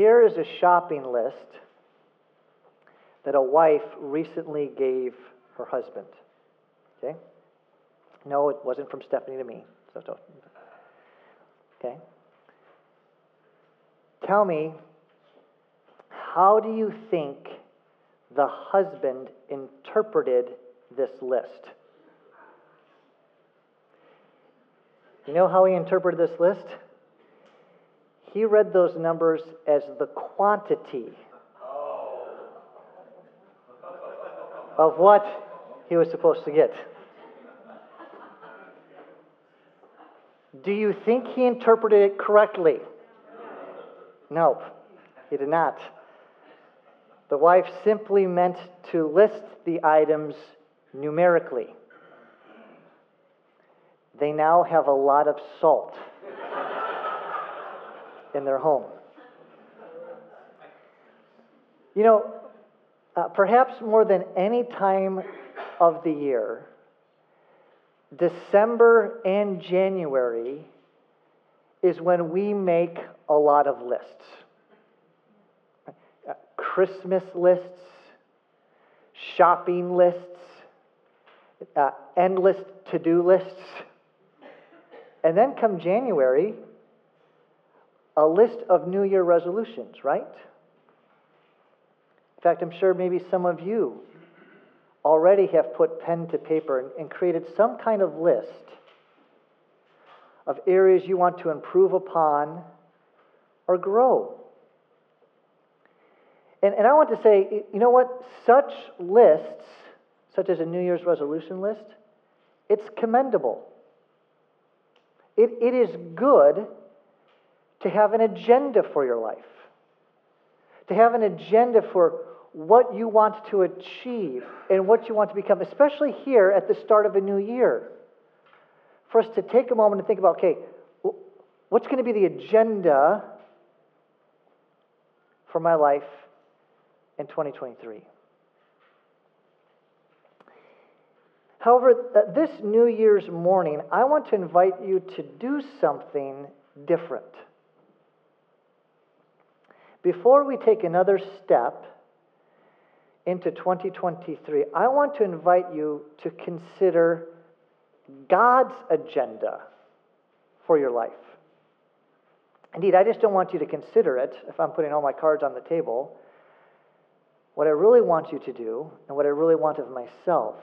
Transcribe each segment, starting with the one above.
Here is a shopping list that a wife recently gave her husband. Okay? No, it wasn't from Stephanie to me. So don't. Okay? Tell me, how do you think the husband interpreted this list? You know how he interpreted this list? He read those numbers as the quantity of what he was supposed to get. Do you think he interpreted it correctly? No, he did not. The wife simply meant to list the items numerically. They now have a lot of salt in their home. You know, uh, perhaps more than any time of the year, December and January is when we make a lot of lists uh, Christmas lists, shopping lists, uh, endless to do lists. And then come January, a list of New Year resolutions, right? In fact, I'm sure maybe some of you already have put pen to paper and, created some kind of list of areas you want to improve upon or grow. And, and I want to say, you know what? Such lists, such as a New Year's resolution list, it's commendable. It, it is good to have an agenda for your life, to have an agenda for what you want to achieve and what you want to become, especially here at the start of a new year. For us to take a moment and think about okay, what's going to be the agenda for my life in 2023? However, this New Year's morning, I want to invite you to do something different. Before we take another step into 2023, I want to invite you to consider God's agenda for your life. Indeed, I just don't want you to consider it if I'm putting all my cards on the table. What I really want you to do, and what I really want of myself,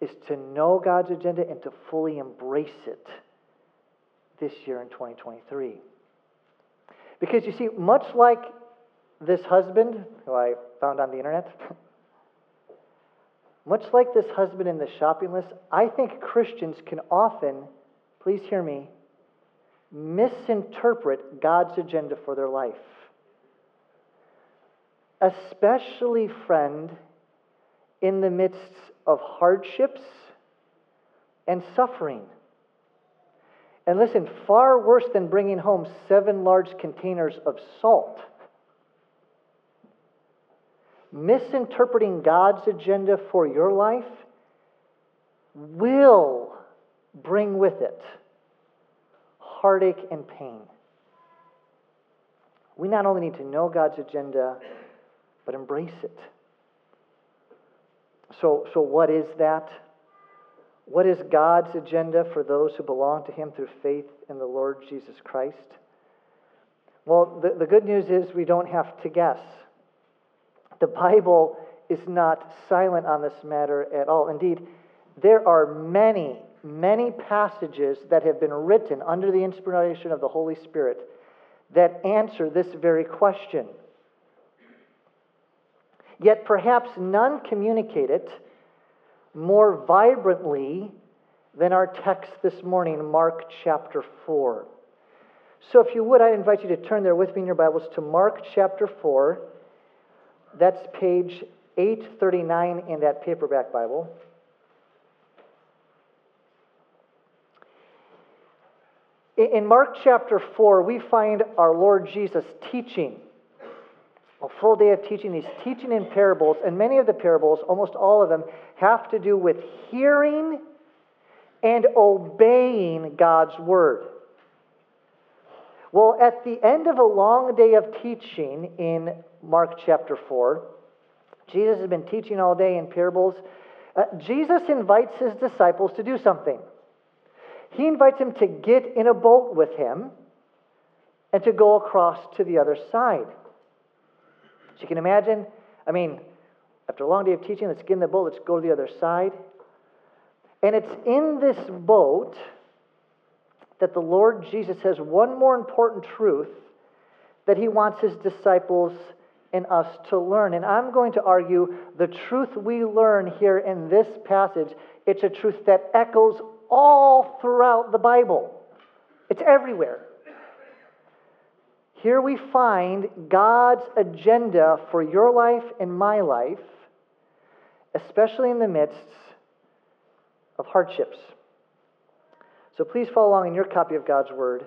is to know God's agenda and to fully embrace it this year in 2023. Because you see, much like this husband, who I found on the internet, much like this husband in the shopping list, I think Christians can often, please hear me, misinterpret God's agenda for their life. Especially, friend, in the midst of hardships and suffering. And listen, far worse than bringing home seven large containers of salt. Misinterpreting God's agenda for your life will bring with it heartache and pain. We not only need to know God's agenda, but embrace it. So, so what is that? What is God's agenda for those who belong to Him through faith in the Lord Jesus Christ? Well, the, the good news is we don't have to guess. The Bible is not silent on this matter at all. Indeed, there are many, many passages that have been written under the inspiration of the Holy Spirit that answer this very question. Yet perhaps none communicate it more vibrantly than our text this morning, Mark chapter 4. So, if you would, I invite you to turn there with me in your Bibles to Mark chapter 4. That's page 839 in that paperback Bible. In Mark chapter 4, we find our Lord Jesus teaching a full day of teaching. He's teaching in parables, and many of the parables, almost all of them, have to do with hearing and obeying God's word. Well, at the end of a long day of teaching in Mark chapter 4, Jesus has been teaching all day in parables. Uh, Jesus invites his disciples to do something. He invites them to get in a boat with him and to go across to the other side. So you can imagine, I mean, after a long day of teaching, let's get in the boat, let's go to the other side. And it's in this boat that the Lord Jesus has one more important truth that he wants his disciples and us to learn. And I'm going to argue the truth we learn here in this passage, it's a truth that echoes all throughout the Bible. It's everywhere. Here we find God's agenda for your life and my life, especially in the midst of hardships. So please follow along in your copy of God's Word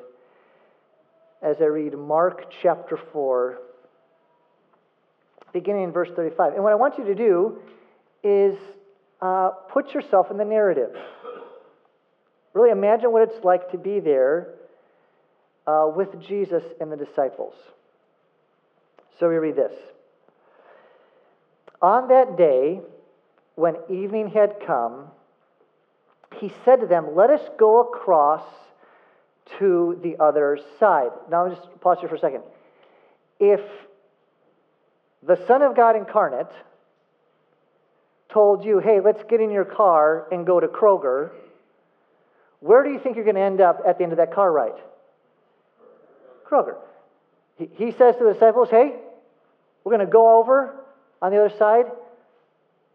as I read Mark chapter 4, beginning in verse 35. And what I want you to do is uh, put yourself in the narrative. Really imagine what it's like to be there uh, with Jesus and the disciples. So we read this. On that day, when evening had come, he said to them, Let us go across to the other side. Now, I'll just pause here for a second. If the Son of God incarnate told you, Hey, let's get in your car and go to Kroger, where do you think you're going to end up at the end of that car ride? Kroger. He, he says to the disciples, Hey, we're going to go over on the other side.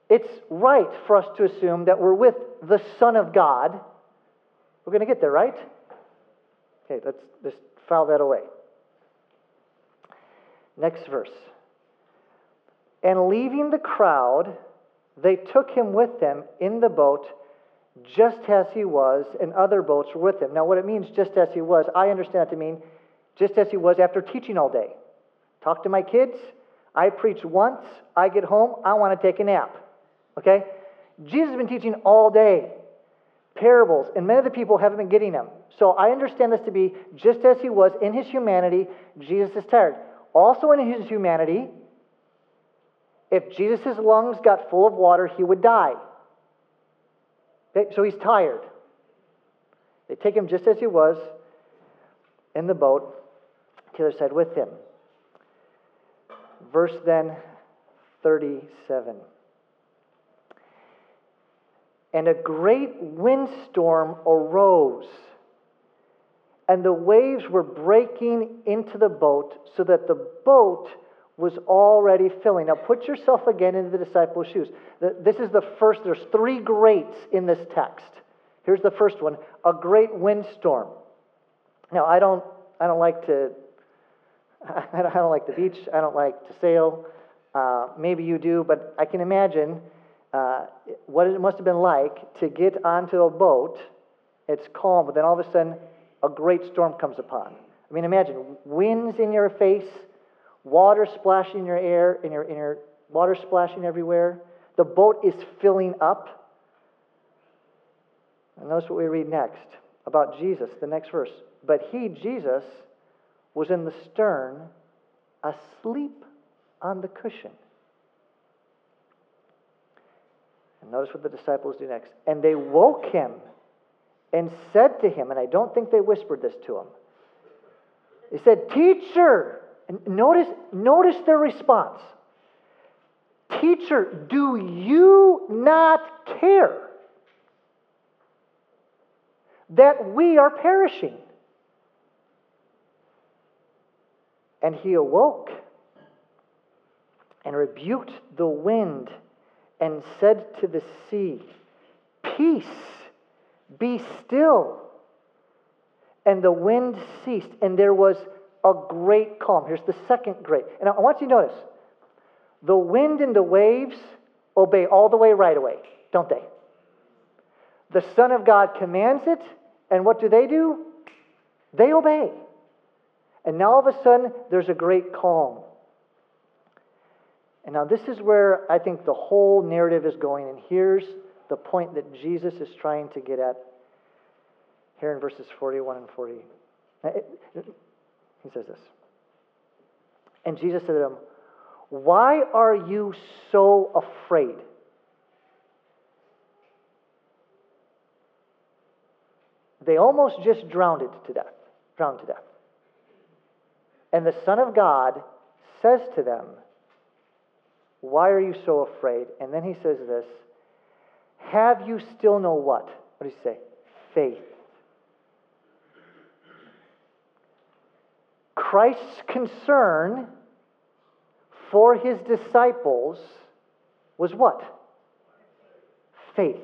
It's right for us to assume that we're with the Son of God. We're going to get there, right? Okay, let's just file that away. Next verse. And leaving the crowd, they took him with them in the boat just as he was, and other boats were with him. Now, what it means, just as he was, I understand that to mean just as he was after teaching all day. Talk to my kids. I preach once. I get home. I want to take a nap. Okay? Jesus has been teaching all day parables, and many of the people haven't been getting them. So I understand this to be just as he was in his humanity, Jesus is tired. Also, in his humanity, if Jesus' lungs got full of water, he would die. Okay? So he's tired. They take him just as he was in the boat side with him. Verse then 37 and a great windstorm arose, and the waves were breaking into the boat, so that the boat was already filling. Now, put yourself again into the disciples' shoes. This is the first, there's three greats in this text. Here's the first one a great windstorm. Now, I don't, I don't like to, I don't like the beach, I don't like to sail. Uh, maybe you do, but I can imagine uh, what it must have been like to get onto a boat. It's calm, but then all of a sudden, a great storm comes upon. I mean, imagine winds in your face, water splashing in your air, in your, in your water splashing everywhere. The boat is filling up. And notice what we read next about Jesus, the next verse. But he, Jesus, was in the stern, asleep on the cushion. And notice what the disciples do next. And they woke him and said to him, and I don't think they whispered this to him. They said, Teacher, and notice, notice their response. Teacher, do you not care that we are perishing? And he awoke and rebuked the wind and said to the sea, Peace, be still. And the wind ceased, and there was a great calm. Here's the second great. And I want you to notice the wind and the waves obey all the way right away, don't they? The Son of God commands it, and what do they do? They obey. And now all of a sudden, there's a great calm. And now, this is where I think the whole narrative is going, and here's the point that Jesus is trying to get at here in verses 41 and 40. He says this. And Jesus said to them, Why are you so afraid? They almost just drowned it to death, drowned to death. And the Son of God says to them, Why are you so afraid? And then he says this Have you still no what? What do you say? Faith. Christ's concern for his disciples was what? Faith.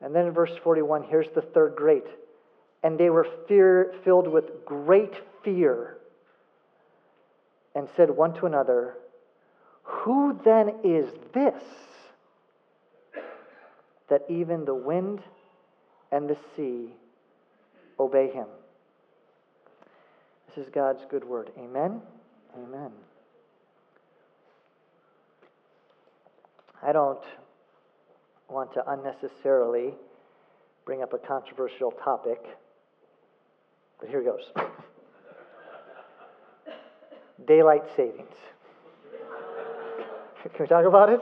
And then in verse 41, here's the third great. And they were fear, filled with great fear and said one to another, Who then is this that even the wind and the sea obey him? This is God's good word. Amen. Amen. I don't want to unnecessarily bring up a controversial topic, but here it goes daylight savings. Can we talk about it?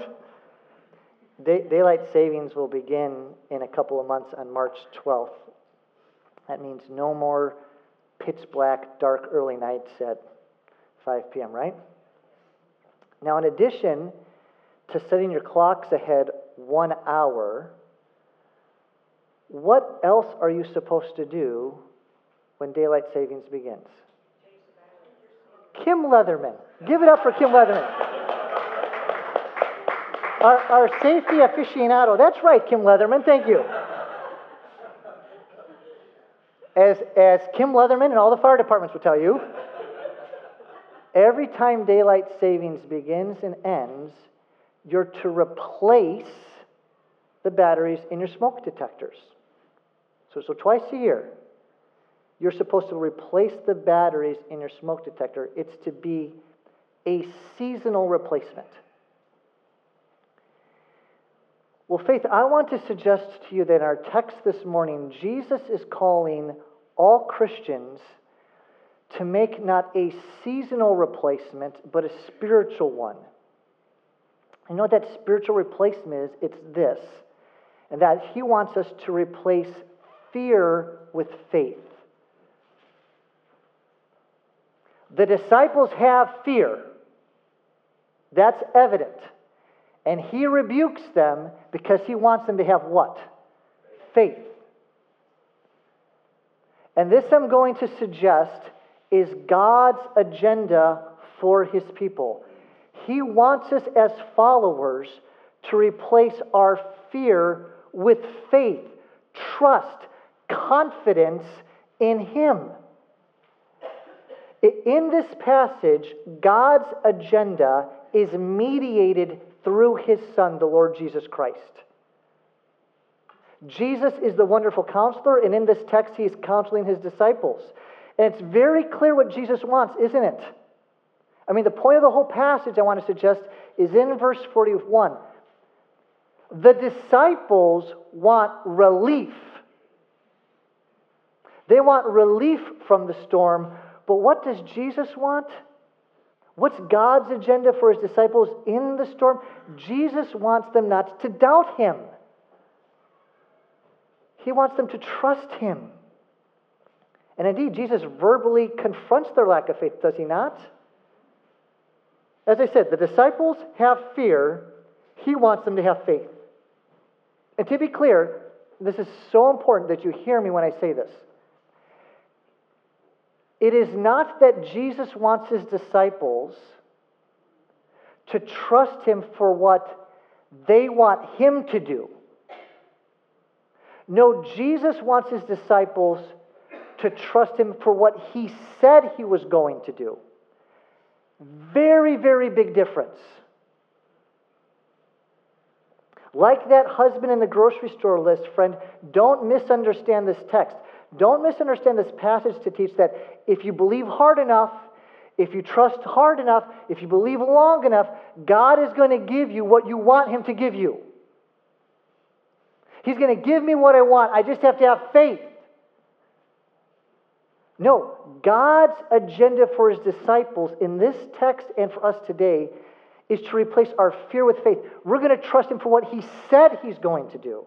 Day, daylight savings will begin in a couple of months on March 12th. That means no more pitch black, dark early nights at 5 p.m., right? Now, in addition to setting your clocks ahead one hour, what else are you supposed to do when daylight savings begins? Kim Leatherman. Give it up for Kim Leatherman. Our, our safety aficionado. That's right, Kim Leatherman. Thank you. As, as Kim Leatherman and all the fire departments will tell you, every time daylight savings begins and ends, you're to replace the batteries in your smoke detectors. So, so twice a year, you're supposed to replace the batteries in your smoke detector. It's to be a seasonal replacement. Well, Faith, I want to suggest to you that in our text this morning, Jesus is calling all Christians to make not a seasonal replacement, but a spiritual one. You know what that spiritual replacement is? It's this, and that He wants us to replace fear with faith. The disciples have fear. That's evident. And he rebukes them because he wants them to have what? Faith. And this I'm going to suggest is God's agenda for his people. He wants us as followers to replace our fear with faith, trust, confidence in him. In this passage, God's agenda is mediated through his Son, the Lord Jesus Christ. Jesus is the wonderful counselor, and in this text, he's counseling his disciples. And it's very clear what Jesus wants, isn't it? I mean, the point of the whole passage I want to suggest is in verse 41. The disciples want relief. They want relief from the storm, but what does Jesus want? What's God's agenda for his disciples in the storm? Jesus wants them not to doubt him. He wants them to trust him. And indeed, Jesus verbally confronts their lack of faith, does he not? As I said, the disciples have fear, he wants them to have faith. And to be clear, this is so important that you hear me when I say this. It is not that Jesus wants his disciples to trust him for what they want him to do. No, Jesus wants his disciples to trust him for what he said he was going to do. Very, very big difference. Like that husband in the grocery store list, friend, don't misunderstand this text. Don't misunderstand this passage to teach that if you believe hard enough, if you trust hard enough, if you believe long enough, God is going to give you what you want Him to give you. He's going to give me what I want. I just have to have faith. No, God's agenda for his disciples in this text and for us today is to replace our fear with faith. We're going to trust him for what he said he's going to do.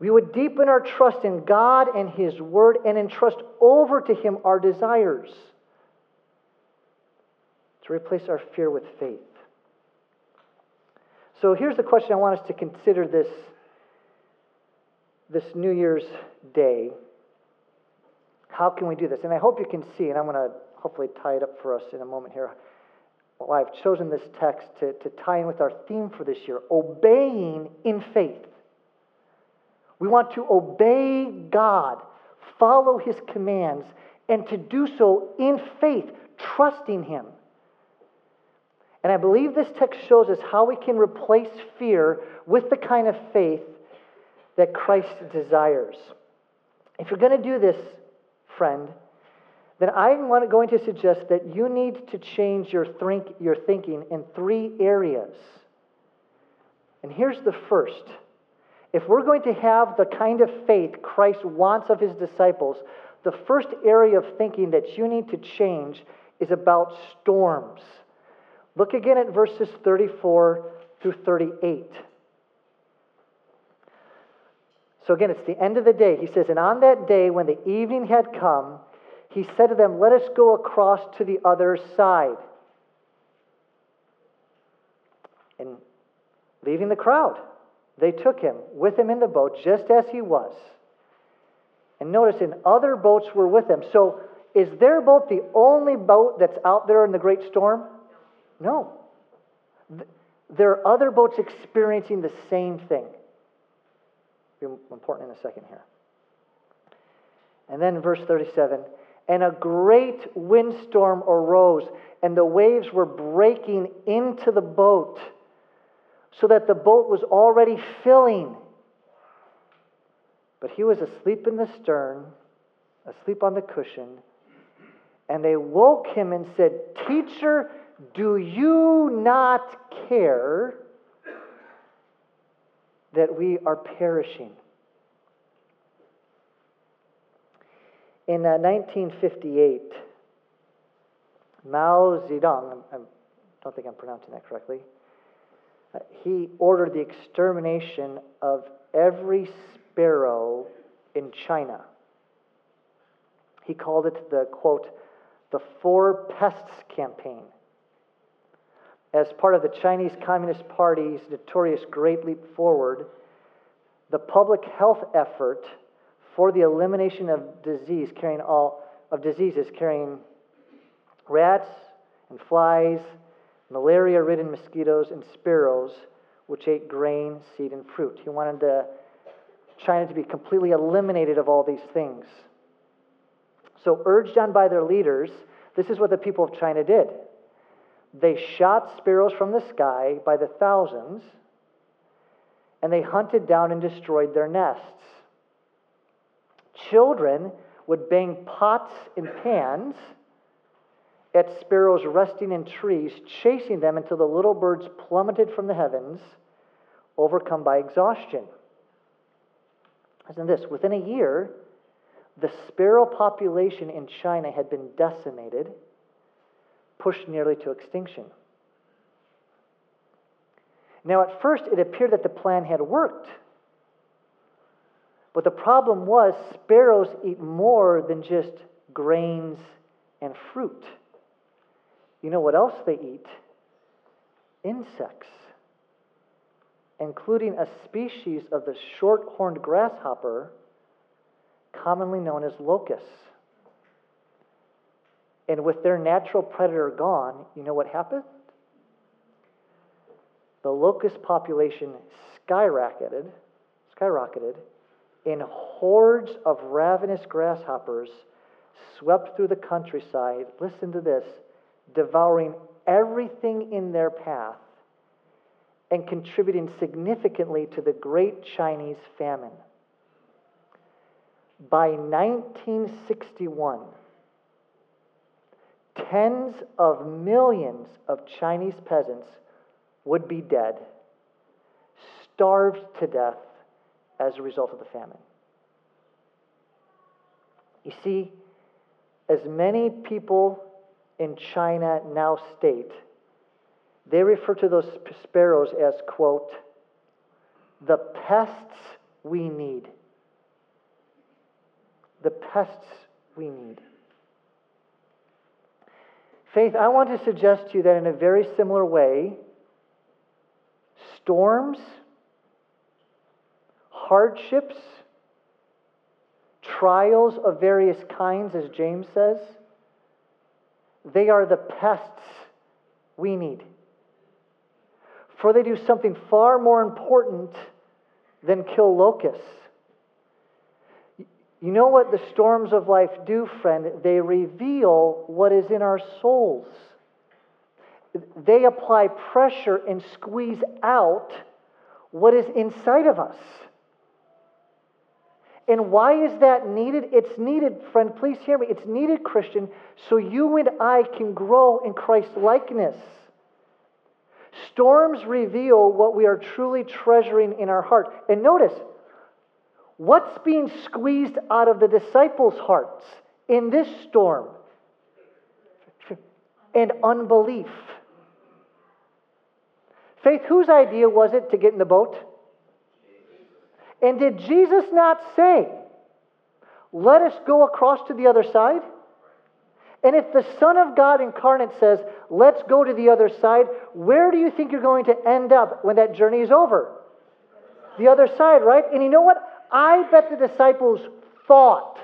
We would deepen our trust in God and his word and entrust over to him our desires to replace our fear with faith. So here's the question I want us to consider this, this New Year's Day. How can we do this? And I hope you can see, and I'm going to hopefully tie it up for us in a moment here. Well, I've chosen this text to, to tie in with our theme for this year obeying in faith. We want to obey God, follow His commands, and to do so in faith, trusting Him. And I believe this text shows us how we can replace fear with the kind of faith that Christ desires. If you're going to do this, friend, then I'm going to suggest that you need to change your, think, your thinking in three areas. And here's the first. If we're going to have the kind of faith Christ wants of his disciples, the first area of thinking that you need to change is about storms. Look again at verses 34 through 38. So again, it's the end of the day. He says, And on that day, when the evening had come, he said to them, Let us go across to the other side. And leaving the crowd, they took him with him in the boat, just as he was. And notice, and other boats were with him. So, is their boat the only boat that's out there in the great storm? No. There are other boats experiencing the same thing. Important in a second here. And then verse 37 and a great windstorm arose, and the waves were breaking into the boat, so that the boat was already filling. But he was asleep in the stern, asleep on the cushion, and they woke him and said, Teacher, do you not care that we are perishing? In uh, 1958, Mao Zedong, I don't think I'm pronouncing that correctly, Uh, he ordered the extermination of every sparrow in China. He called it the, quote, the Four Pests Campaign as part of the Chinese Communist Party's notorious Great Leap Forward, the public health effort for the elimination of disease carrying all of diseases carrying rats and flies, malaria-ridden mosquitoes and sparrows, which ate grain, seed, and fruit. He wanted China to be completely eliminated of all these things. So, urged on by their leaders, this is what the people of China did. They shot sparrows from the sky by the thousands, and they hunted down and destroyed their nests. Children would bang pots and pans at sparrows resting in trees, chasing them until the little birds plummeted from the heavens, overcome by exhaustion. Listen to this within a year, the sparrow population in China had been decimated pushed nearly to extinction. Now, at first, it appeared that the plan had worked. But the problem was, sparrows eat more than just grains and fruit. You know what else they eat? Insects, including a species of the short horned grasshopper commonly known as locusts. And with their natural predator gone, you know what happened? The locust population skyrocketed, skyrocketed, and hordes of ravenous grasshoppers swept through the countryside. Listen to this devouring everything in their path and contributing significantly to the great Chinese famine. By 1961, tens of millions of Chinese peasants would be dead, starved to death as a result of the famine. You see, as many people in China now state, they refer to those sparrows as, quote, the pests we need. The pests we need. Faith, I want to suggest to you that in a very similar way, storms, hardships, trials of various kinds, as James says, they are the pests we need. For they do something far more important than kill locusts. You know what the storms of life do, friend? They reveal what is in our souls. They apply pressure and squeeze out what is inside of us. And why is that needed? It's needed, friend, please hear me. It's needed, Christian, so you and I can grow in Christ likeness. Storms reveal what we are truly treasuring in our heart. And notice, what's being squeezed out of the disciples' hearts in this storm? And unbelief. Faith, whose idea was it to get in the boat? And did Jesus not say, let us go across to the other side? And if the Son of God incarnate says, let's go to the other side, where do you think you're going to end up when that journey is over? The other side, right? And you know what? I bet the disciples thought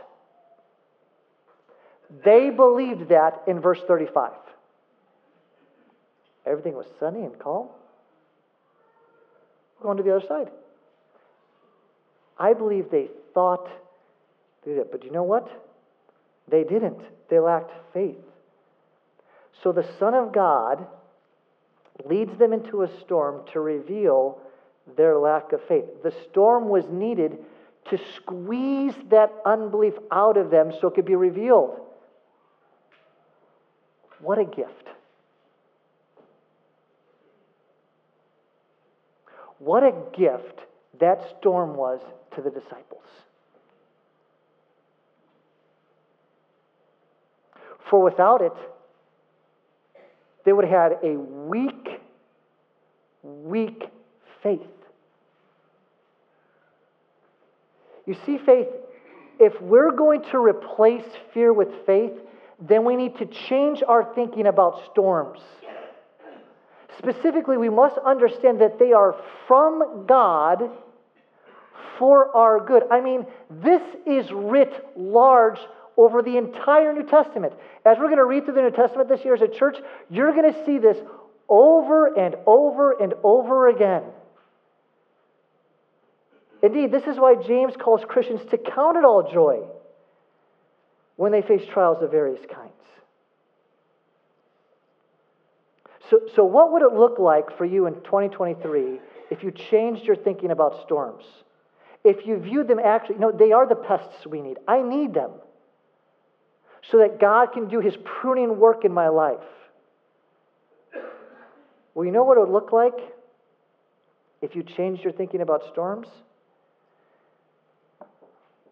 they believed that in verse 35. Everything was sunny and calm. We're going to the other side. I believe they thought they did, but you know what? They didn't. They lacked faith. So the Son of God leads them into a storm to reveal their lack of faith. The storm was needed to squeeze that unbelief out of them so it could be revealed. What a gift. What a gift that storm was to the disciples. For without it, they would have had a weak, weak faith. You see, faith, if we're going to replace fear with faith, then we need to change our thinking about storms. Specifically, we must understand that they are from God for our good. I mean, this is writ large over the entire New Testament. As we're going to read through the New Testament this year as a church, you're going to see this over and over and over again. Indeed, this is why James calls Christians to count it all joy when they face trials of various kinds. So, so what would it look like for you in 2023 if you changed your thinking about storms? If you view them actually, no, they are the pests we need. I need them so that God can do his pruning work in my life. Well, you know what it would look like if you changed your thinking about storms?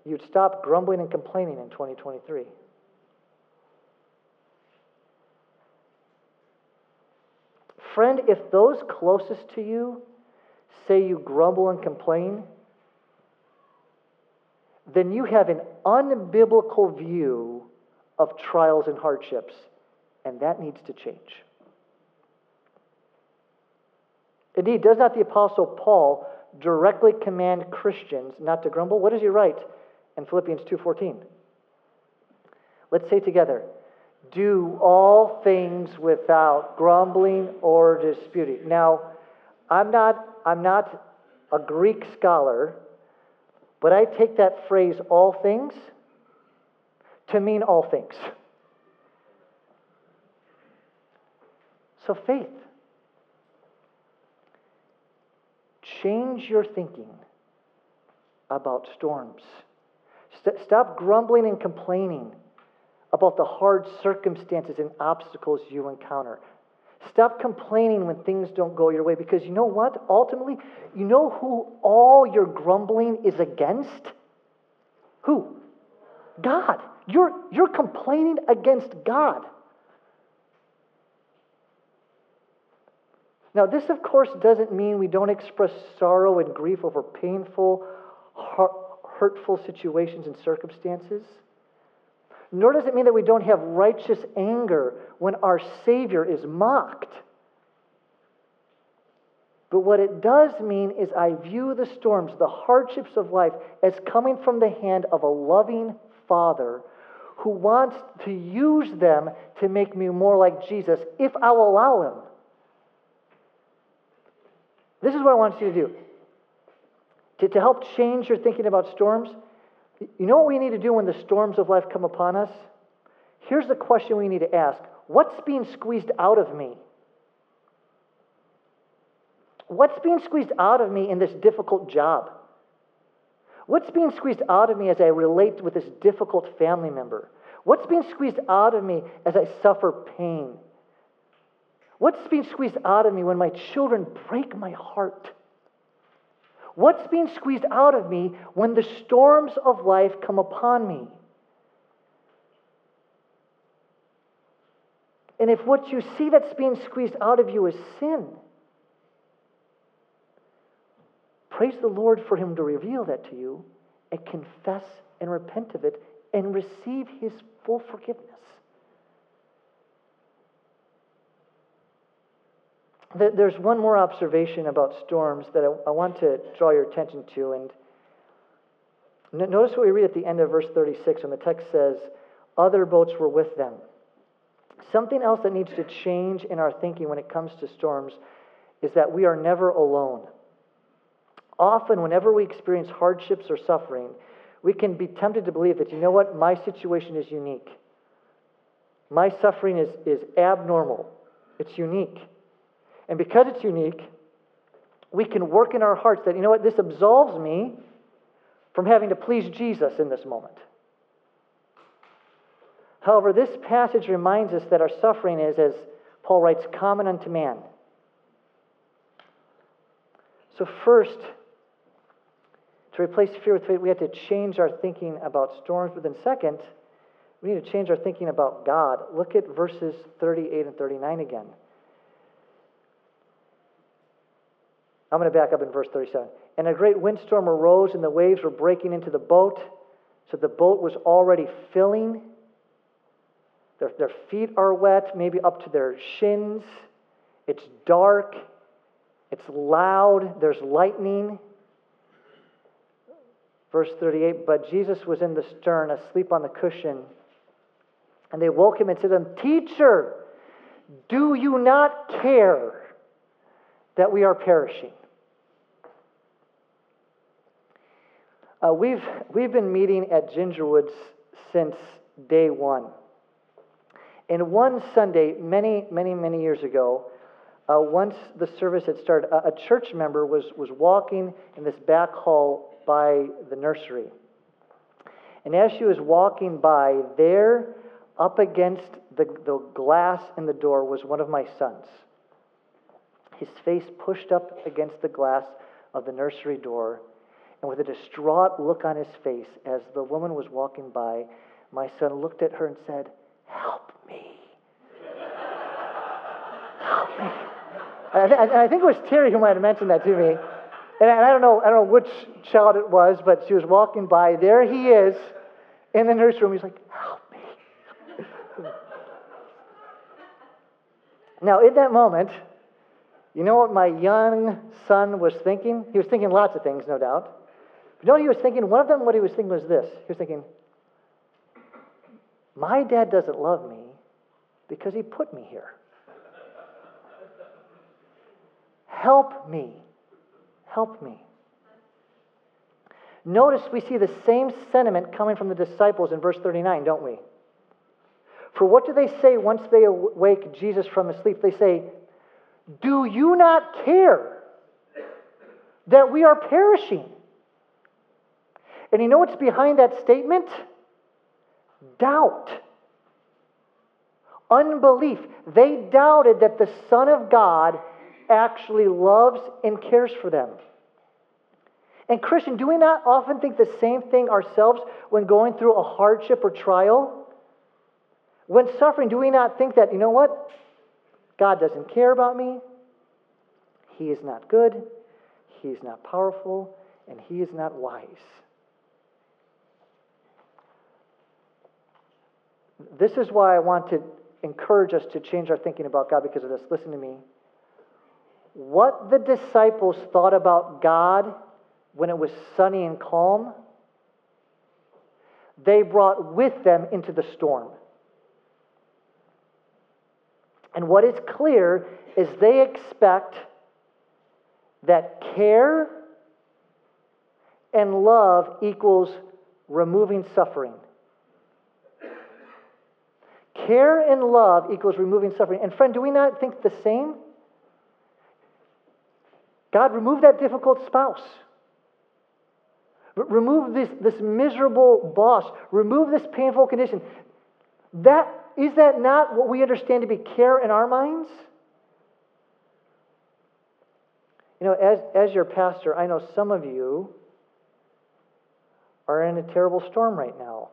You'd stop grumbling and complaining in 2023. Friend, if those closest to you say you grumble and complain, then you have an unbiblical view of trials and hardships, and that needs to change. Indeed, does not the Apostle Paul directly command Christians not to grumble? What does he write in Philippians 2:14? Let's say together, do all things without grumbling or disputing. Now, I'm not, I'm not a Greek scholar, but I take that phrase, all things, to mean all things. So, faith. Change your thinking about storms. St- stop grumbling and complaining about the hard circumstances and obstacles you encounter. Stop complaining when things don't go your way because you know what? Ultimately, you know who all your grumbling is against? Who? God. You're, you're complaining against God. Now, this, of course, doesn't mean we don't express sorrow and grief over painful, hurtful situations and circumstances. Nor does it mean that we don't have righteous anger when our Savior is mocked. But what it does mean is I view the storms, the hardships of life, as coming from the hand of a loving Father who wants to use them to make me more like Jesus if I'll allow Him. This is what I want you to do. To, to help change your thinking about storms, you know what we need to do when the storms of life come upon us? Here's the question we need to ask What's being squeezed out of me? What's being squeezed out of me in this difficult job? What's being squeezed out of me as I relate with this difficult family member? What's being squeezed out of me as I suffer pain? What's being squeezed out of me when my children break my heart? What's being squeezed out of me when the storms of life come upon me? And if what you see that's being squeezed out of you is sin, praise the Lord for Him to reveal that to you and confess and repent of it and receive His full forgiveness. There's one more observation about storms that I want to draw your attention to. And notice what we read at the end of verse 36 when the text says, Other boats were with them. Something else that needs to change in our thinking when it comes to storms is that we are never alone. Often, whenever we experience hardships or suffering, we can be tempted to believe that, you know what, my situation is unique. My suffering is, is abnormal, it's unique. And because it's unique, we can work in our hearts that, you know what, this absolves me from having to please Jesus in this moment. However, this passage reminds us that our suffering is, as Paul writes, common unto man. So, first, to replace fear with faith, we have to change our thinking about storms. But then, second, we need to change our thinking about God. Look at verses 38 and 39 again. I'm going to back up in verse 37. And a great windstorm arose, and the waves were breaking into the boat, so the boat was already filling. Their, their feet are wet, maybe up to their shins. It's dark. It's loud. There's lightning. Verse 38 But Jesus was in the stern, asleep on the cushion. And they woke him and said to him, Teacher, do you not care that we are perishing? Uh, we've, we've been meeting at Gingerwoods since day one. And one Sunday, many, many, many years ago, uh, once the service had started, a, a church member was, was walking in this back hall by the nursery. And as she was walking by, there, up against the, the glass in the door, was one of my sons. His face pushed up against the glass of the nursery door and with a distraught look on his face, as the woman was walking by, my son looked at her and said, Help me. Help me. And I, think it was Terry who might have mentioned that to me. And I don't know, I don't know which child it was, but she was walking by. There he is in the nursery room. He's like, Help me. now, in that moment, you know what my young son was thinking? He was thinking lots of things, no doubt. You know what he was thinking? One of them, what he was thinking was this. He was thinking, my dad doesn't love me because he put me here. Help me. Help me. Notice we see the same sentiment coming from the disciples in verse 39, don't we? For what do they say once they awake Jesus from his sleep? They say, Do you not care that we are perishing? And you know what's behind that statement? Doubt. Unbelief. They doubted that the Son of God actually loves and cares for them. And, Christian, do we not often think the same thing ourselves when going through a hardship or trial? When suffering, do we not think that, you know what? God doesn't care about me. He is not good. He is not powerful. And He is not wise. This is why I want to encourage us to change our thinking about God because of this. Listen to me. What the disciples thought about God when it was sunny and calm, they brought with them into the storm. And what is clear is they expect that care and love equals removing suffering. Care and love equals removing suffering. And friend, do we not think the same? God, remove that difficult spouse. Remove this, this miserable boss. Remove this painful condition. That, is that not what we understand to be care in our minds? You know, as, as your pastor, I know some of you are in a terrible storm right now.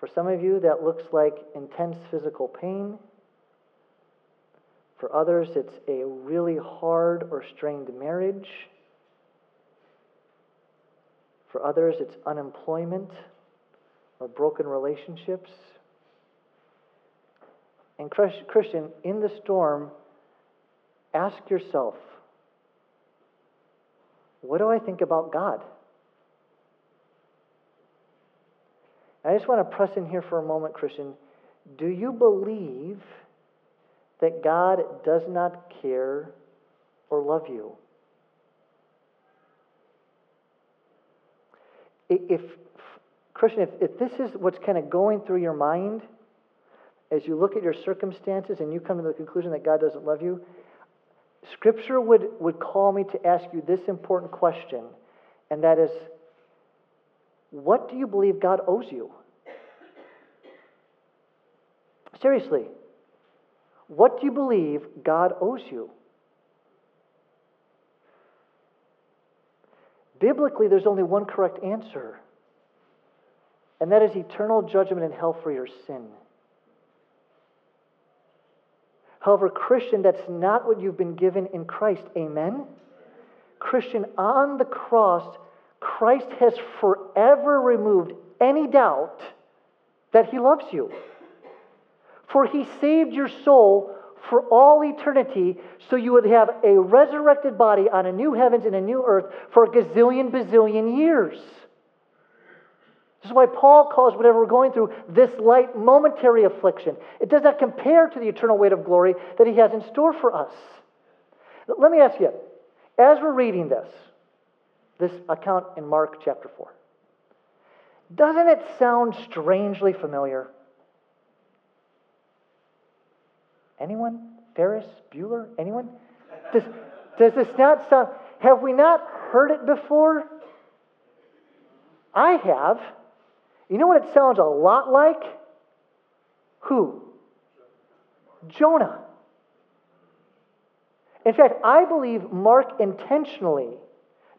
For some of you, that looks like intense physical pain. For others, it's a really hard or strained marriage. For others, it's unemployment or broken relationships. And, Christian, in the storm, ask yourself what do I think about God? I just want to press in here for a moment, Christian. Do you believe that God does not care or love you? If, Christian, if, if this is what's kind of going through your mind as you look at your circumstances and you come to the conclusion that God doesn't love you, Scripture would, would call me to ask you this important question, and that is what do you believe God owes you? Seriously, what do you believe God owes you? Biblically, there's only one correct answer, and that is eternal judgment in hell for your sin. However, Christian, that's not what you've been given in Christ. Amen? Christian, on the cross, Christ has forever removed any doubt that he loves you. For he saved your soul for all eternity so you would have a resurrected body on a new heavens and a new earth for a gazillion, bazillion years. This is why Paul calls whatever we're going through this light momentary affliction. It does not compare to the eternal weight of glory that he has in store for us. Let me ask you, as we're reading this, this account in Mark chapter 4, doesn't it sound strangely familiar? Anyone? Ferris? Bueller? Anyone? Does, does this not sound, have we not heard it before? I have. You know what it sounds a lot like? Who? Jonah. In fact, I believe Mark intentionally,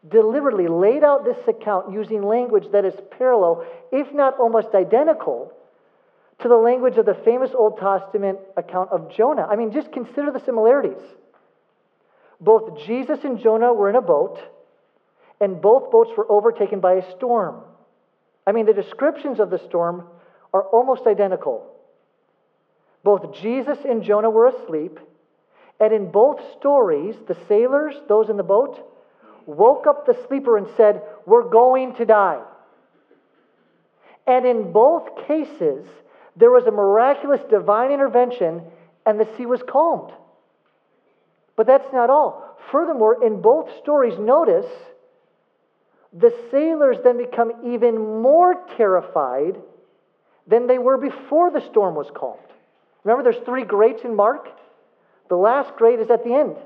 deliberately laid out this account using language that is parallel, if not almost identical, to the language of the famous Old Testament account of Jonah. I mean, just consider the similarities. Both Jesus and Jonah were in a boat, and both boats were overtaken by a storm. I mean, the descriptions of the storm are almost identical. Both Jesus and Jonah were asleep, and in both stories, the sailors, those in the boat, woke up the sleeper and said, We're going to die. And in both cases, there was a miraculous divine intervention and the sea was calmed. But that's not all. Furthermore, in both stories, notice the sailors then become even more terrified than they were before the storm was calmed. Remember, there's three greats in Mark? The last great is at the end.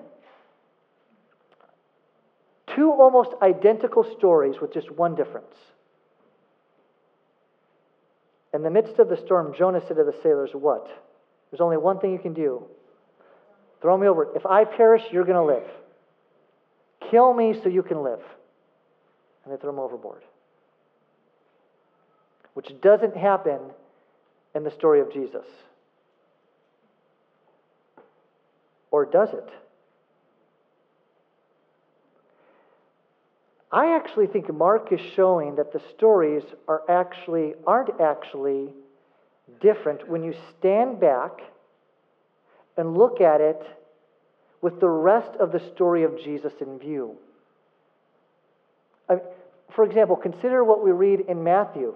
Two almost identical stories with just one difference. In the midst of the storm, Jonah said to the sailors, What? There's only one thing you can do. Throw me over. If I perish, you're going to live. Kill me so you can live. And they throw him overboard. Which doesn't happen in the story of Jesus. Or does it? I actually think Mark is showing that the stories are actually aren't actually different when you stand back and look at it with the rest of the story of Jesus in view. I, for example, consider what we read in Matthew.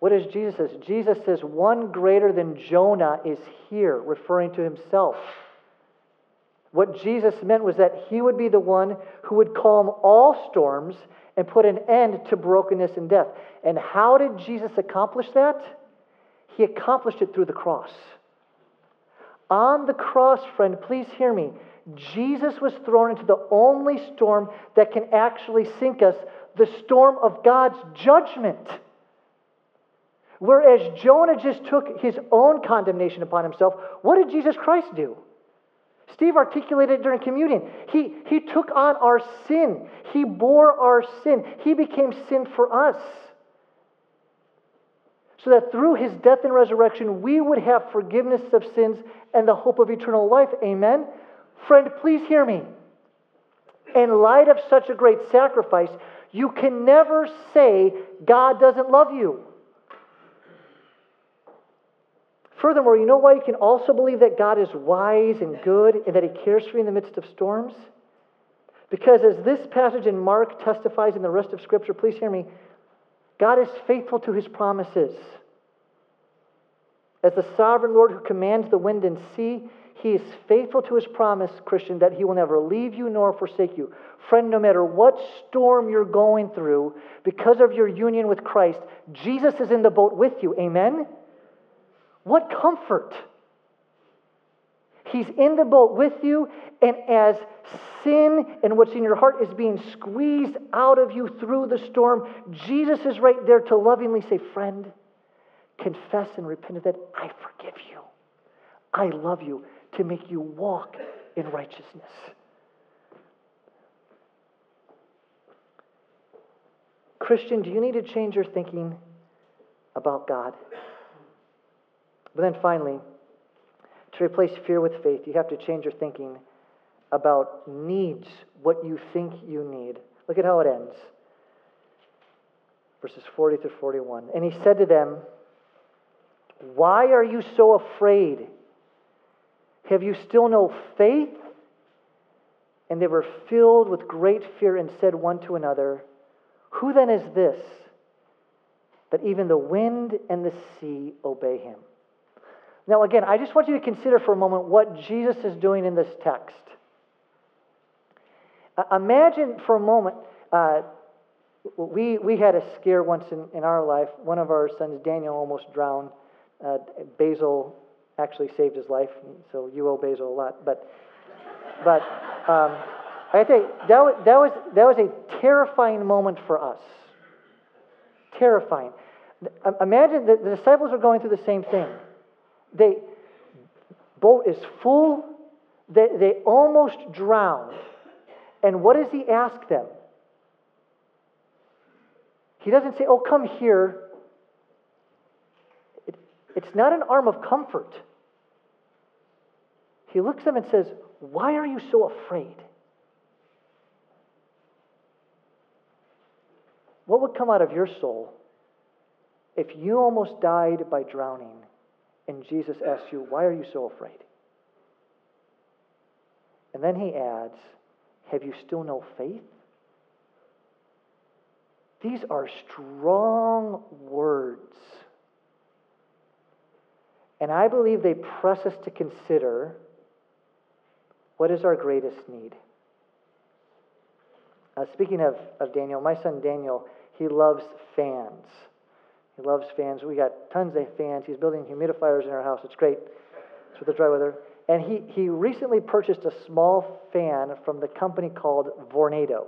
What does Jesus says? Jesus says, "One greater than Jonah is here," referring to himself. What Jesus meant was that he would be the one who would calm all storms and put an end to brokenness and death. And how did Jesus accomplish that? He accomplished it through the cross. On the cross, friend, please hear me. Jesus was thrown into the only storm that can actually sink us the storm of God's judgment. Whereas Jonah just took his own condemnation upon himself, what did Jesus Christ do? Steve articulated during communion. He, he took on our sin, He bore our sin, He became sin for us. So that through His death and resurrection, we would have forgiveness of sins and the hope of eternal life. Amen? Friend, please hear me. In light of such a great sacrifice, you can never say God doesn't love you. Furthermore, you know why you can also believe that God is wise and good and that He cares for you in the midst of storms? Because as this passage in Mark testifies in the rest of Scripture, please hear me, God is faithful to His promises. As the sovereign Lord who commands the wind and sea, He is faithful to His promise, Christian, that He will never leave you nor forsake you. Friend, no matter what storm you're going through, because of your union with Christ, Jesus is in the boat with you. Amen? What comfort! He's in the boat with you, and as sin and what's in your heart is being squeezed out of you through the storm, Jesus is right there to lovingly say, Friend, confess and repent of that. I forgive you. I love you to make you walk in righteousness. Christian, do you need to change your thinking about God? But then finally, to replace fear with faith, you have to change your thinking about needs, what you think you need. Look at how it ends. Verses 40 through 41. And he said to them, Why are you so afraid? Have you still no faith? And they were filled with great fear and said one to another, Who then is this that even the wind and the sea obey him? Now, again, I just want you to consider for a moment what Jesus is doing in this text. Uh, imagine for a moment, uh, we, we had a scare once in, in our life. One of our sons, Daniel, almost drowned. Uh, Basil actually saved his life, so you owe Basil a lot. But, but um, I think that was, that, was, that was a terrifying moment for us. Terrifying. Imagine that the disciples were going through the same thing. They boat is full. They, they almost drown. And what does he ask them? He doesn't say, Oh, come here. It, it's not an arm of comfort. He looks at them and says, Why are you so afraid? What would come out of your soul if you almost died by drowning and Jesus asks you, Why are you so afraid? And then he adds, Have you still no faith? These are strong words. And I believe they press us to consider what is our greatest need. Uh, speaking of, of Daniel, my son Daniel, he loves fans. He loves fans. We got tons of fans. He's building humidifiers in our house. It's great. It's for the dry weather. And he, he recently purchased a small fan from the company called Vornado.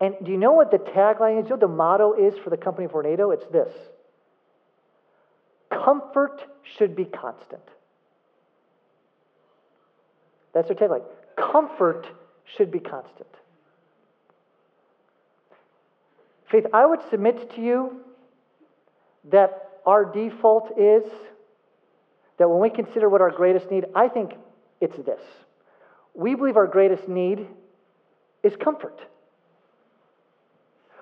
And do you know what the tagline is? Do you know what the motto is for the company Vornado? It's this Comfort should be constant. That's their tagline. Comfort should be constant. Faith, I would submit to you that our default is that when we consider what our greatest need, I think it's this. We believe our greatest need is comfort.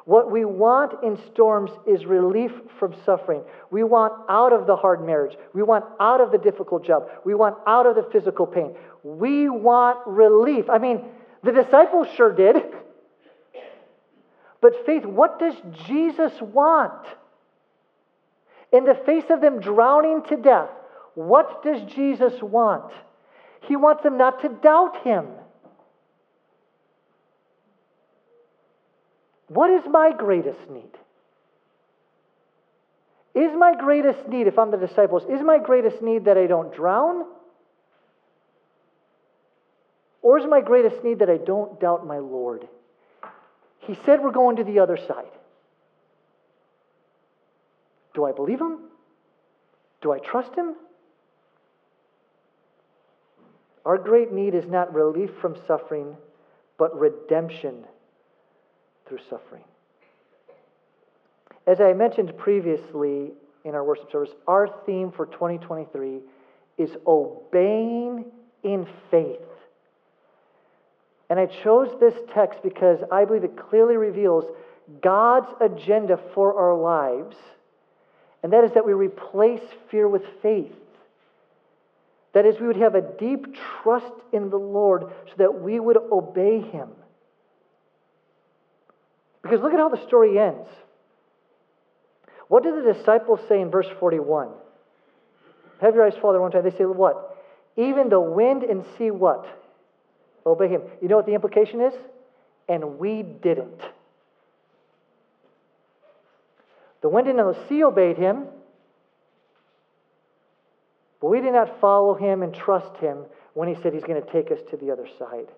What we want in storms is relief from suffering. We want out of the hard marriage. We want out of the difficult job. We want out of the physical pain. We want relief. I mean, the disciples sure did. But faith, what does Jesus want? In the face of them drowning to death, what does Jesus want? He wants them not to doubt him. What is my greatest need? Is my greatest need, if I'm the disciples, is my greatest need that I don't drown? Or is my greatest need that I don't doubt my Lord? He said we're going to the other side. Do I believe him? Do I trust him? Our great need is not relief from suffering, but redemption through suffering. As I mentioned previously in our worship service, our theme for 2023 is obeying in faith. And I chose this text because I believe it clearly reveals God's agenda for our lives, and that is that we replace fear with faith. That is, we would have a deep trust in the Lord so that we would obey Him. Because look at how the story ends. What do the disciples say in verse 41? Have your eyes fall there one time. They say, What? Even the wind and sea, what? Obey him. You know what the implication is? And we didn't. The wind and the sea obeyed him, but we did not follow him and trust him when he said he's going to take us to the other side.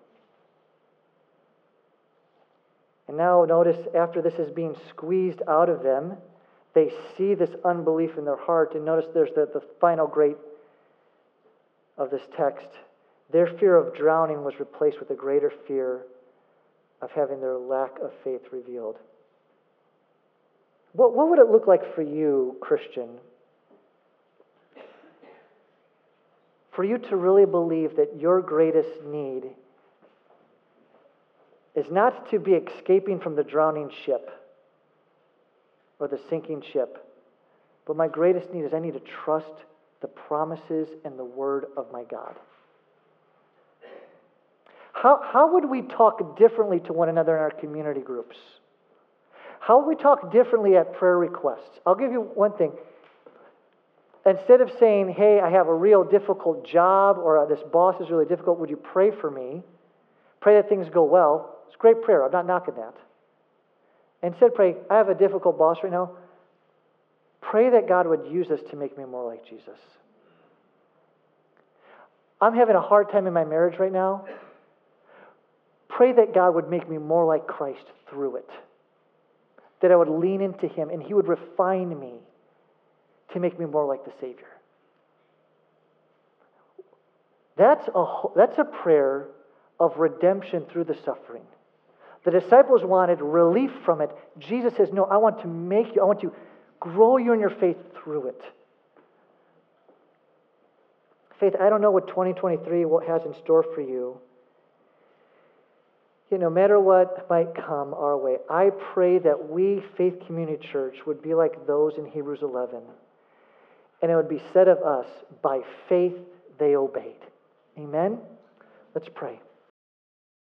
And now notice after this is being squeezed out of them, they see this unbelief in their heart. And notice there's the, the final great of this text. Their fear of drowning was replaced with a greater fear of having their lack of faith revealed. What, what would it look like for you, Christian, for you to really believe that your greatest need is not to be escaping from the drowning ship or the sinking ship, but my greatest need is I need to trust the promises and the word of my God. How, how would we talk differently to one another in our community groups? How would we talk differently at prayer requests? I'll give you one thing. Instead of saying, hey, I have a real difficult job or this boss is really difficult, would you pray for me? Pray that things go well. It's great prayer. I'm not knocking that. Instead, pray, I have a difficult boss right now. Pray that God would use us to make me more like Jesus. I'm having a hard time in my marriage right now. Pray that God would make me more like Christ through it. That I would lean into Him and He would refine me to make me more like the Savior. That's a, that's a prayer of redemption through the suffering. The disciples wanted relief from it. Jesus says, No, I want to make you, I want to grow you in your faith through it. Faith, I don't know what 2023 has in store for you no matter what might come our way, I pray that we, Faith Community Church, would be like those in Hebrews 11. And it would be said of us, by faith they obeyed. Amen? Let's pray.